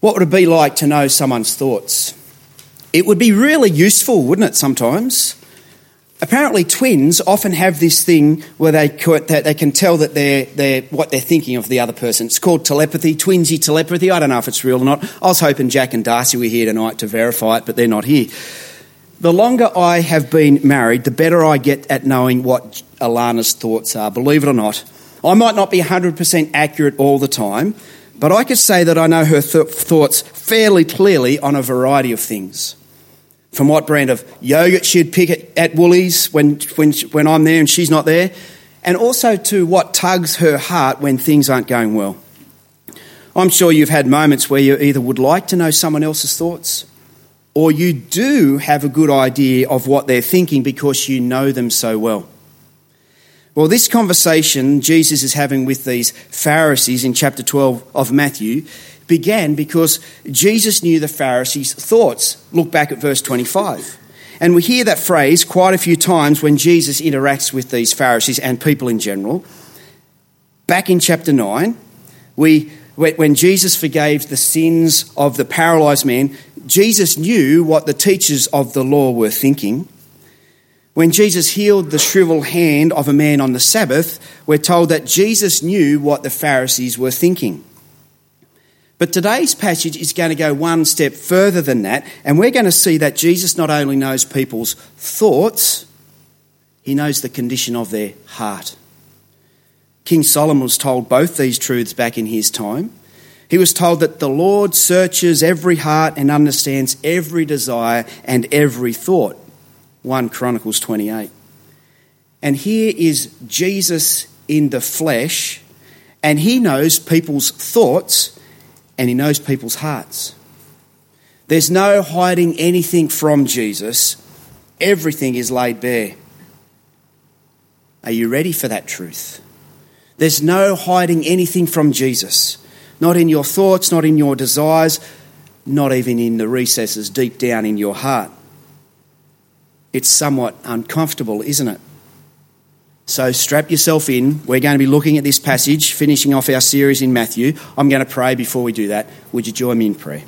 What would it be like to know someone's thoughts? It would be really useful, wouldn't it, sometimes? Apparently, twins often have this thing where they, that they can tell that they're, they're, what they're thinking of the other person. It's called telepathy, twinsy telepathy. I don't know if it's real or not. I was hoping Jack and Darcy were here tonight to verify it, but they're not here. The longer I have been married, the better I get at knowing what Alana's thoughts are, believe it or not. I might not be 100% accurate all the time, but I could say that I know her th- thoughts fairly clearly on a variety of things. From what brand of yogurt she'd pick at, at Woolies when, when, when I'm there and she's not there, and also to what tugs her heart when things aren't going well. I'm sure you've had moments where you either would like to know someone else's thoughts or you do have a good idea of what they're thinking because you know them so well. Well, this conversation Jesus is having with these Pharisees in chapter 12 of Matthew began because Jesus knew the Pharisees' thoughts. Look back at verse 25. And we hear that phrase quite a few times when Jesus interacts with these Pharisees and people in general. Back in chapter 9, we, when Jesus forgave the sins of the paralyzed man, Jesus knew what the teachers of the law were thinking. When Jesus healed the shriveled hand of a man on the Sabbath, we're told that Jesus knew what the Pharisees were thinking. But today's passage is going to go one step further than that, and we're going to see that Jesus not only knows people's thoughts, he knows the condition of their heart. King Solomon was told both these truths back in his time. He was told that the Lord searches every heart and understands every desire and every thought. 1 Chronicles 28. And here is Jesus in the flesh, and he knows people's thoughts and he knows people's hearts. There's no hiding anything from Jesus, everything is laid bare. Are you ready for that truth? There's no hiding anything from Jesus not in your thoughts, not in your desires, not even in the recesses deep down in your heart. It's somewhat uncomfortable, isn't it? So strap yourself in. We're going to be looking at this passage, finishing off our series in Matthew. I'm going to pray before we do that. Would you join me in prayer?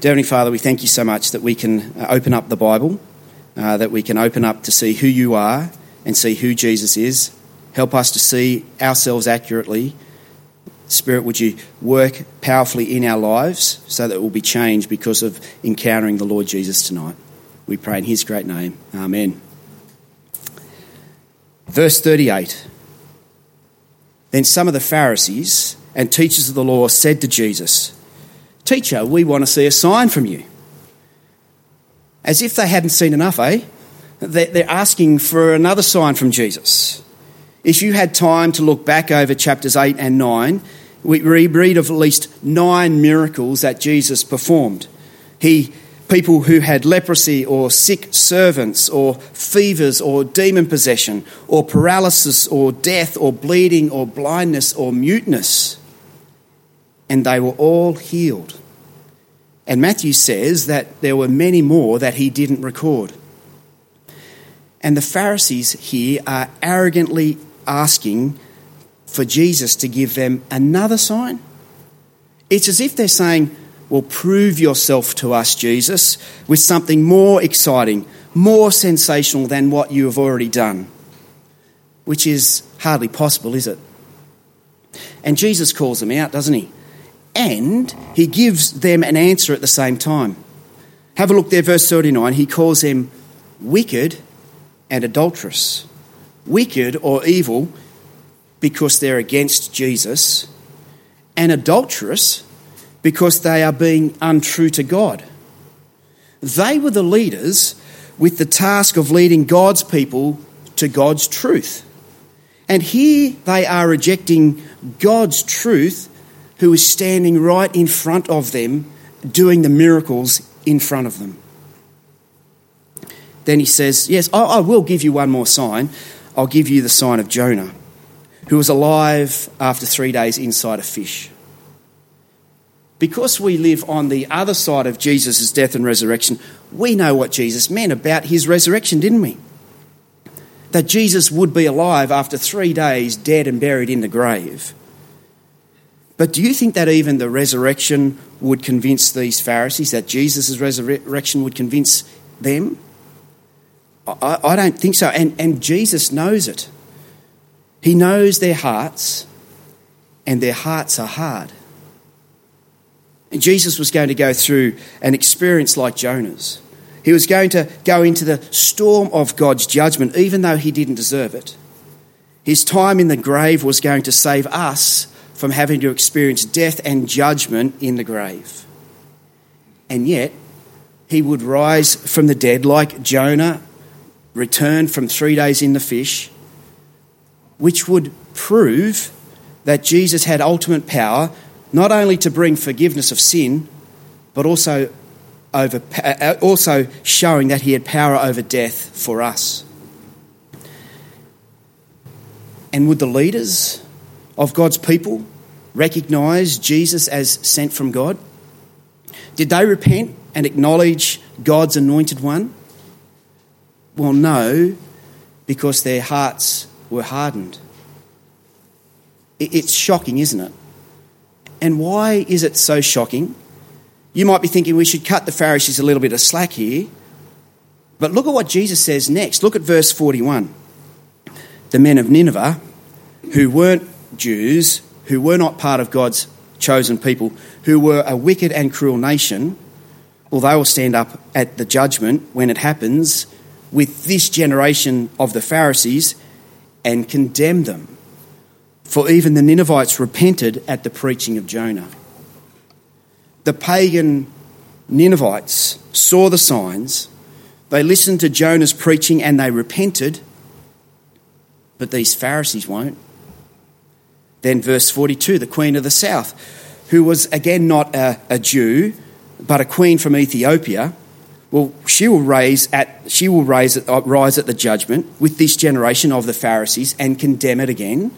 Dear Heavenly Father, we thank you so much that we can uh, open up the Bible, uh, that we can open up to see who you are and see who Jesus is. Help us to see ourselves accurately Spirit, would you work powerfully in our lives so that we'll be changed because of encountering the Lord Jesus tonight? We pray in his great name. Amen. Verse 38 Then some of the Pharisees and teachers of the law said to Jesus, Teacher, we want to see a sign from you. As if they hadn't seen enough, eh? They're asking for another sign from Jesus. If you had time to look back over chapters 8 and 9, we read of at least nine miracles that Jesus performed. He, people who had leprosy or sick servants or fevers or demon possession or paralysis or death or bleeding or blindness or muteness. And they were all healed. And Matthew says that there were many more that he didn't record. And the Pharisees here are arrogantly asking for Jesus to give them another sign. It's as if they're saying, Well, prove yourself to us, Jesus, with something more exciting, more sensational than what you have already done. Which is hardly possible, is it? And Jesus calls them out, doesn't he? And he gives them an answer at the same time. Have a look there, verse 39. He calls them wicked and adulterous wicked or evil because they're against Jesus, and adulterous because they are being untrue to God. They were the leaders with the task of leading God's people to God's truth. And here they are rejecting God's truth, who is standing right in front of them, doing the miracles in front of them. Then he says, Yes, I, will give you one more sign. I'll give you the sign of Jonah, who was alive after three days inside a fish. Because we live on the other side of Jesus' death and resurrection, we know what Jesus meant about his resurrection, didn't we? That Jesus would be alive after three days, dead and buried in the grave. But do you think that even the resurrection would convince these Pharisees, that Jesus' resurrection would convince them? I, I don't think so. And, and Jesus knows it. He knows their hearts, and their hearts are hard. Jesus was going to go through an experience like Jonah's. He was going to go into the storm of God's judgment, even though he didn't deserve it. His time in the grave was going to save us from having to experience death and judgment in the grave. And yet, he would rise from the dead like Jonah returned from three days in the fish, which would prove that Jesus had ultimate power not only to bring forgiveness of sin, but also, over, uh, also showing that he had power over death for us. And would the leaders of God's people recognize Jesus as sent from God? Did they repent and acknowledge God's anointed one? Well, no, because their hearts were hardened. It's shocking, isn't it? And why is it so shocking? You might be thinking we should cut the Pharisees a little bit of slack here. But look at what Jesus says next. Look at verse 41. The men of Nineveh, who weren't Jews, who were not part of God's chosen people, who were a wicked and cruel nation, well, they will stand up at the judgment when it happens with this generation of the Pharisees and condemn them. For even the Ninevites repented at the preaching of Jonah. The pagan Ninevites saw the signs, they listened to Jonah's preaching and they repented, but these Pharisees won't. Then, verse 42 the queen of the south, who was again not a, a Jew, but a queen from Ethiopia, well, she will raise at she will raise uh, rise at the judgment with this generation of the Pharisees and condemn it again,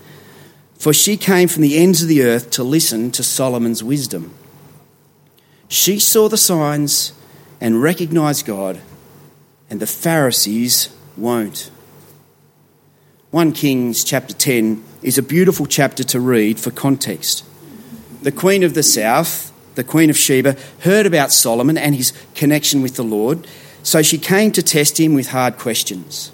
for she came from the ends of the earth to listen to Solomon's wisdom. She saw the signs and recognized God, and the Pharisees won't. 1 Kings chapter 10 is a beautiful chapter to read for context. The Queen of the South, the Queen of Sheba, heard about Solomon and his connection with the Lord, so she came to test him with hard questions.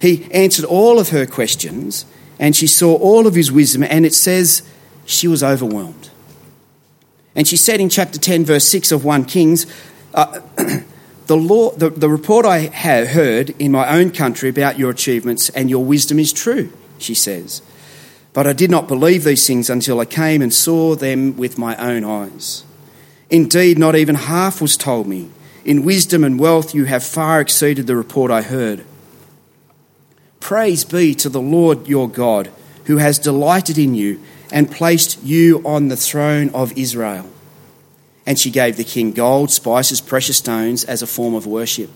He answered all of her questions, and she saw all of his wisdom, and it says she was overwhelmed. And she said in chapter 10, verse 6 of 1 Kings, uh, the, law, the, the report I have heard in my own country about your achievements and your wisdom is true, she says. But I did not believe these things until I came and saw them with my own eyes. Indeed, not even half was told me. In wisdom and wealth, you have far exceeded the report I heard. Praise be to the Lord your God, who has delighted in you and placed you on the throne of Israel. And she gave the king gold, spices, precious stones as a form of worship.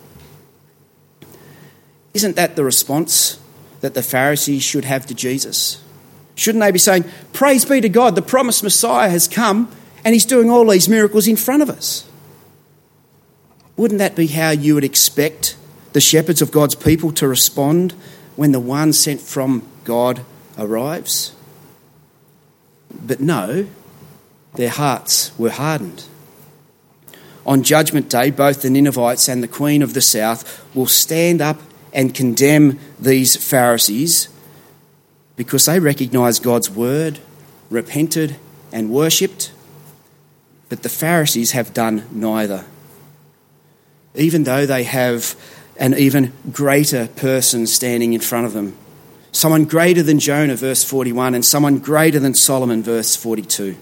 Isn't that the response that the Pharisees should have to Jesus? Shouldn't they be saying, Praise be to God, the promised Messiah has come and he's doing all these miracles in front of us? Wouldn't that be how you would expect the shepherds of God's people to respond when the one sent from God arrives? But no, their hearts were hardened. On Judgment Day, both the Ninevites and the Queen of the South will stand up and condemn these Pharisees because they recognised God's word, repented, and worshipped. But the Pharisees have done neither. Even though they have an even greater person standing in front of them. Someone greater than Jonah, verse 41, and someone greater than Solomon, verse 42.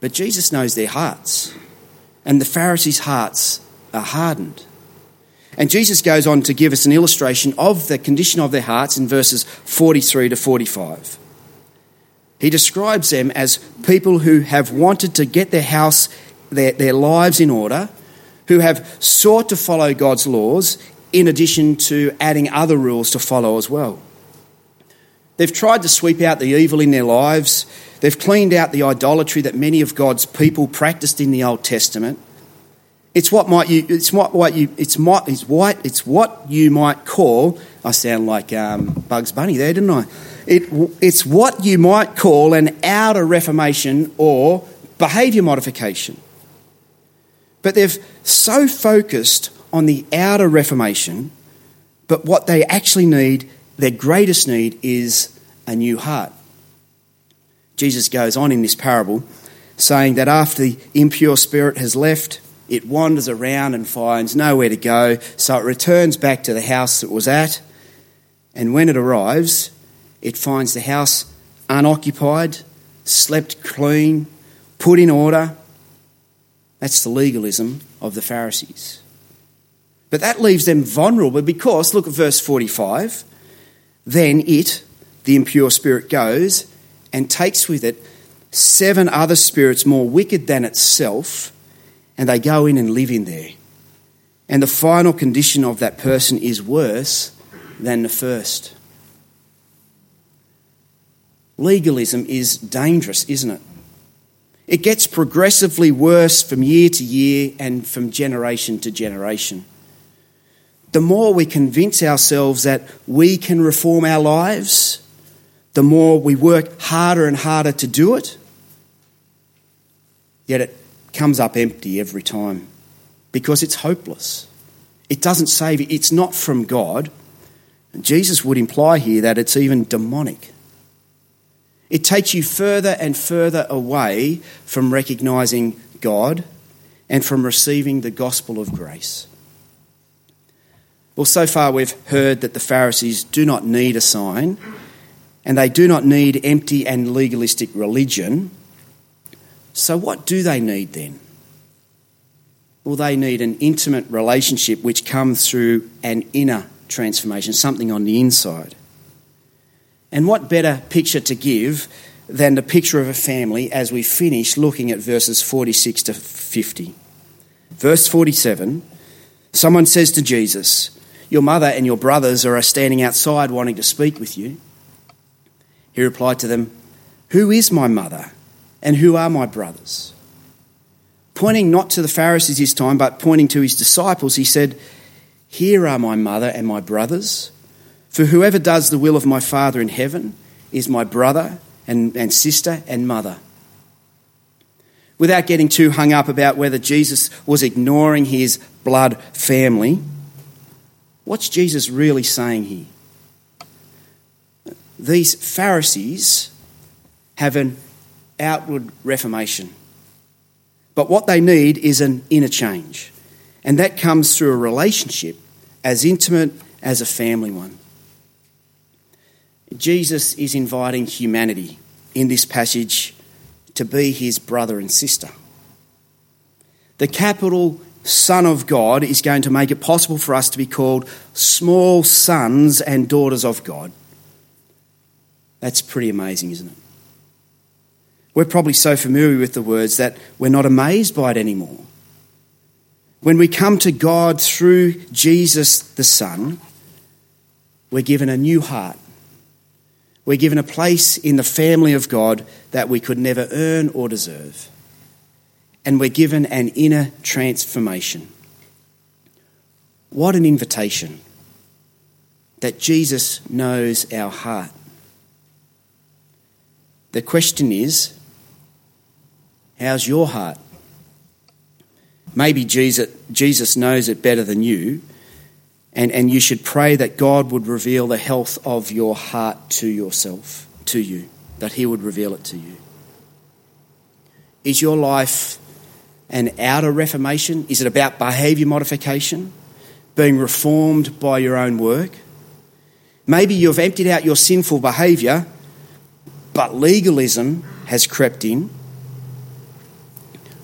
But Jesus knows their hearts, and the Pharisees' hearts are hardened. And Jesus goes on to give us an illustration of the condition of their hearts in verses 43 to 45. He describes them as people who have wanted to get their house, their, their lives in order, who have sought to follow God's laws in addition to adding other rules to follow as well. They've tried to sweep out the evil in their lives. They've cleaned out the idolatry that many of God's people practiced in the Old Testament. It's what might you. It's what, what you. It's what. It's what. It's what you might call. I sound like um, Bugs Bunny there, didn't I? It, it's what you might call an outer reformation or behaviour modification. But they've so focused on the outer reformation, but what they actually need, their greatest need, is a new heart. Jesus goes on in this parable saying that after the impure spirit has left, it wanders around and finds nowhere to go, so it returns back to the house it was at. And when it arrives, it finds the house unoccupied, slept clean, put in order. That's the legalism of the Pharisees. But that leaves them vulnerable because, look at verse 45. Then it, the impure spirit, goes and takes with it seven other spirits more wicked than itself, and they go in and live in there. And the final condition of that person is worse than the first. Legalism is dangerous, isn't it? It gets progressively worse from year to year and from generation to generation. The more we convince ourselves that we can reform our lives, the more we work harder and harder to do it, yet it comes up empty every time because it's hopeless. It doesn't save you, it's not from God. Jesus would imply here that it's even demonic. It takes you further and further away from recognizing God and from receiving the gospel of grace. Well, so far we've heard that the Pharisees do not need a sign and they do not need empty and legalistic religion. So, what do they need then? Well, they need an intimate relationship which comes through an inner transformation, something on the inside. And what better picture to give than the picture of a family as we finish looking at verses 46 to 50. Verse 47 someone says to Jesus, Your mother and your brothers are standing outside wanting to speak with you. He replied to them, Who is my mother and who are my brothers? Pointing not to the Pharisees this time, but pointing to his disciples, he said, Here are my mother and my brothers. For whoever does the will of my Father in heaven is my brother and, and sister and mother. Without getting too hung up about whether Jesus was ignoring his blood family, what's Jesus really saying here? These Pharisees have an outward reformation. But what they need is an inner change. And that comes through a relationship as intimate as a family one. Jesus is inviting humanity in this passage to be his brother and sister. The capital Son of God is going to make it possible for us to be called small sons and daughters of God. That's pretty amazing, isn't it? We're probably so familiar with the words that we're not amazed by it anymore. When we come to God through Jesus the Son, we're given a new heart we're given a place in the family of God that we could never earn or deserve. And we're given an inner transformation. What an invitation that Jesus knows our heart. The question is how's your heart? Maybe Jesus, knows it better than you, and, and you should pray that God would reveal the health of your heart to yourself, to you, that He would reveal it to you. Is your life an outer reformation? Is it about behaviour modification? Being reformed by your own work? Maybe you've emptied out your sinful behaviour, but legalism has crept in.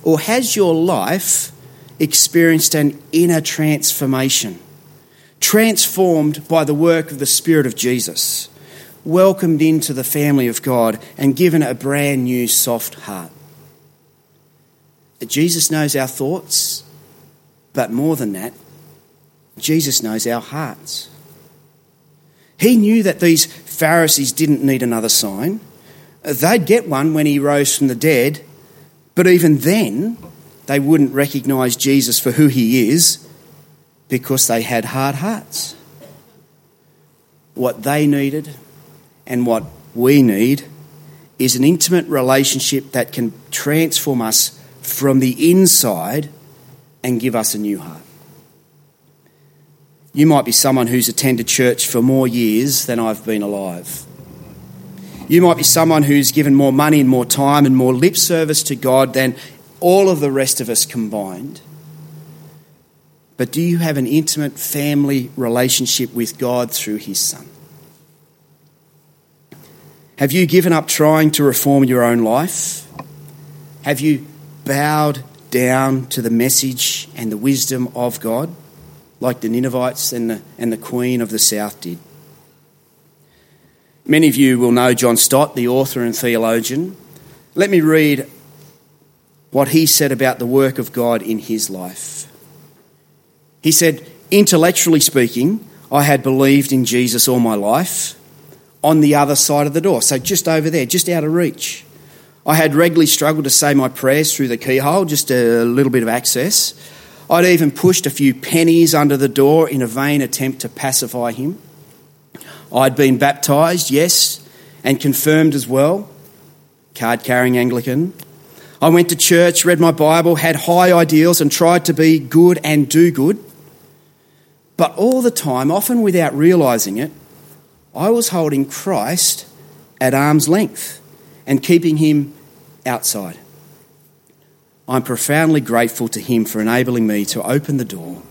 Or has your life experienced an inner transformation? Transformed by the work of the Spirit of Jesus, welcomed into the family of God, and given a brand new soft heart. Jesus knows our thoughts, but more than that, Jesus knows our hearts. He knew that these Pharisees didn't need another sign. They'd get one when he rose from the dead, but even then, they wouldn't recognize Jesus for who he is because they had hard hearts. What they needed and what we need is an intimate relationship that can transform us from the inside and give us a new heart. You might be someone who's attended church for more years than I've been alive. You might be someone who's given more money and more time and more lip service to God than all of the rest of us combined. But do you have an intimate family relationship with God through His Son? Have you given up trying to reform your own life? Have you bowed down to the message and the wisdom of God, like the Ninevites and the, and the Queen of the South did? Many of you will know John Stott, the author and theologian. Let me read what he said about the work of God in his life. He said, Intellectually speaking, I had believed in Jesus all my life on the other side of the door, so just over there, just out of reach. I had regularly struggled to say my prayers through the keyhole, just a little bit of access. I'd even pushed a few pennies under the door in a vain attempt to pacify him. I'd been baptised, yes, and confirmed as well, card carrying Anglican. I went to church, read my Bible, had high ideals, and tried to be good and do good. But all the time, often without realising it, I was holding Christ at arm's length and keeping him outside. I'm profoundly grateful to him for enabling me to open the door.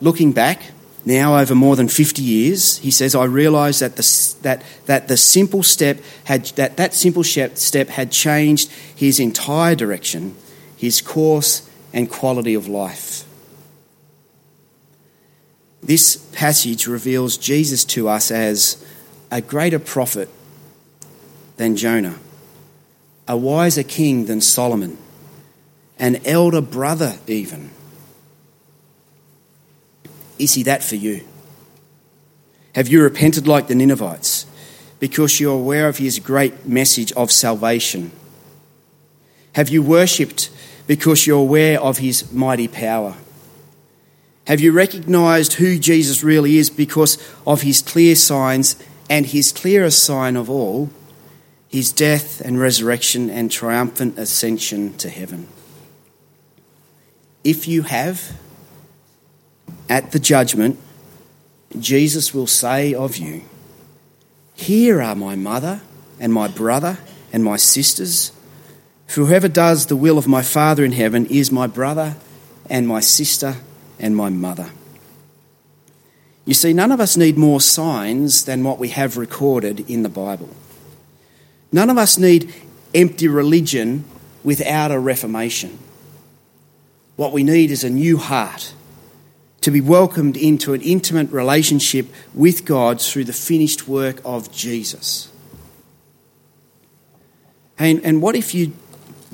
Looking back, now over more than 50 years, he says, I realised that the, that, that the simple step had, that, that simple step had changed his entire direction, his course and quality of life. This passage reveals Jesus to us as a greater prophet than Jonah, a wiser king than Solomon, an elder brother, even. Is he that for you? Have you repented like the Ninevites because you're aware of his great message of salvation? Have you worshipped because you're aware of his mighty power? Have you recognized who Jesus really is because of his clear signs and his clearest sign of all, his death and resurrection and triumphant ascension to heaven? If you have, at the judgment, Jesus will say of you, Here are my mother and my brother and my sisters. For whoever does the will of my Father in heaven is my brother and my sister and my mother. You see, none of us need more signs than what we have recorded in the Bible. None of us need empty religion without a reformation. What we need is a new heart to be welcomed into an intimate relationship with God through the finished work of Jesus. And, and what if you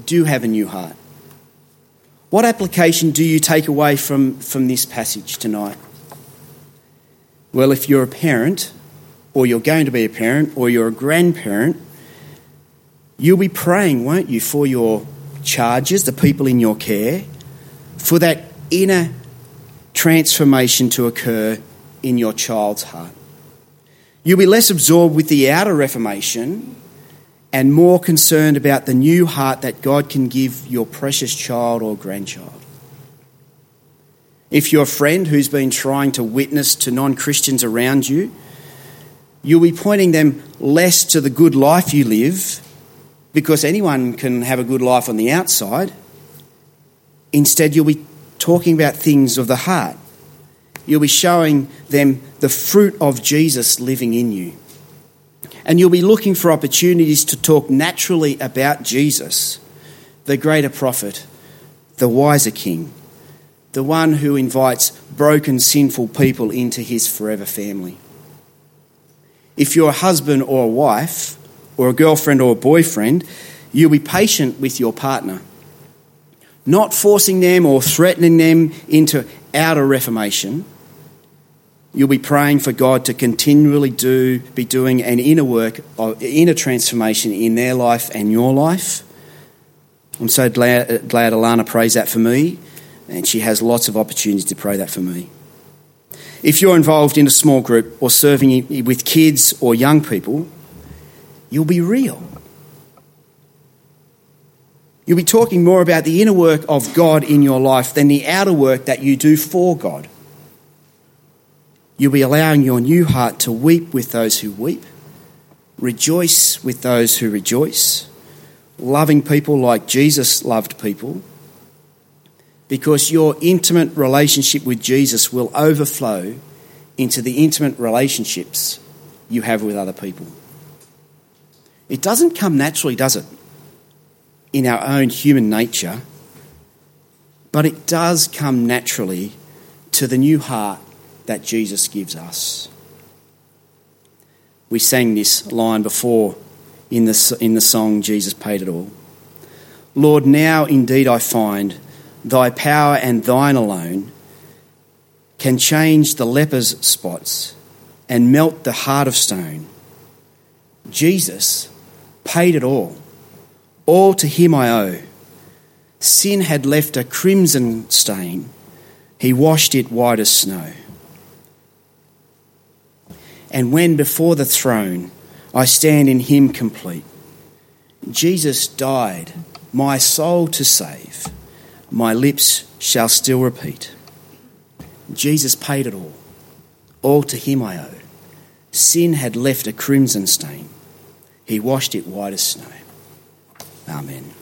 do have a new heart? What application do you take away from, from this passage tonight? Well, if you're a parent, or you're going to be a parent, or you're a grandparent, you'll be praying, won't you, for your charges, the people in your care, for that inner transformation to occur in your child's heart. You'll be less absorbed with the outer reformation and more concerned about the new heart that God can give your precious child or grandchild. If you're a friend who's been trying to witness to non Christians around you, you'll be pointing them less to the good life you live, because anyone can have a good life on the outside. Instead, you'll be talking about things of the heart. You'll be showing them the fruit of Jesus living in you and you'll be looking for opportunities to talk naturally about Jesus, the greater prophet, the wiser king, the one who invites broken, sinful people into his forever family. If you're a husband or a wife, or a girlfriend or a boyfriend, you'll be patient with your partner, not forcing them or threatening them into outer reformation You'll be praying for God to continually do, be doing an inner work, inner transformation in their life and your life. I'm so glad, glad Alana prays that for me, and she has lots of opportunities to pray that for me. If you're involved in a small group or serving with kids or young people, you'll be real. You'll be talking more about the inner work of God in your life than the outer work that you do for God. You'll be allowing your new heart to weep with those who weep, rejoice with those who rejoice, loving people like Jesus loved people, because your intimate relationship with Jesus will overflow into the intimate relationships you have with other people. It doesn't come naturally, does it? in our own human nature, but it does come naturally to the new heart that Jesus gives us. We sang this line before in the, in the song Jesus Paid It All. Lord, now indeed I find thy power and thine alone can change the leper's spots and melt the heart of stone. Jesus paid it all all to him I owe. Sin had left a crimson stain, he washed it white as snow. And when before the throne I stand in him complete, Jesus died, my soul to save, my lips shall still repeat. Jesus paid it all, all to him I owe. Sin had left a crimson stain, he washed it white as snow. Amen.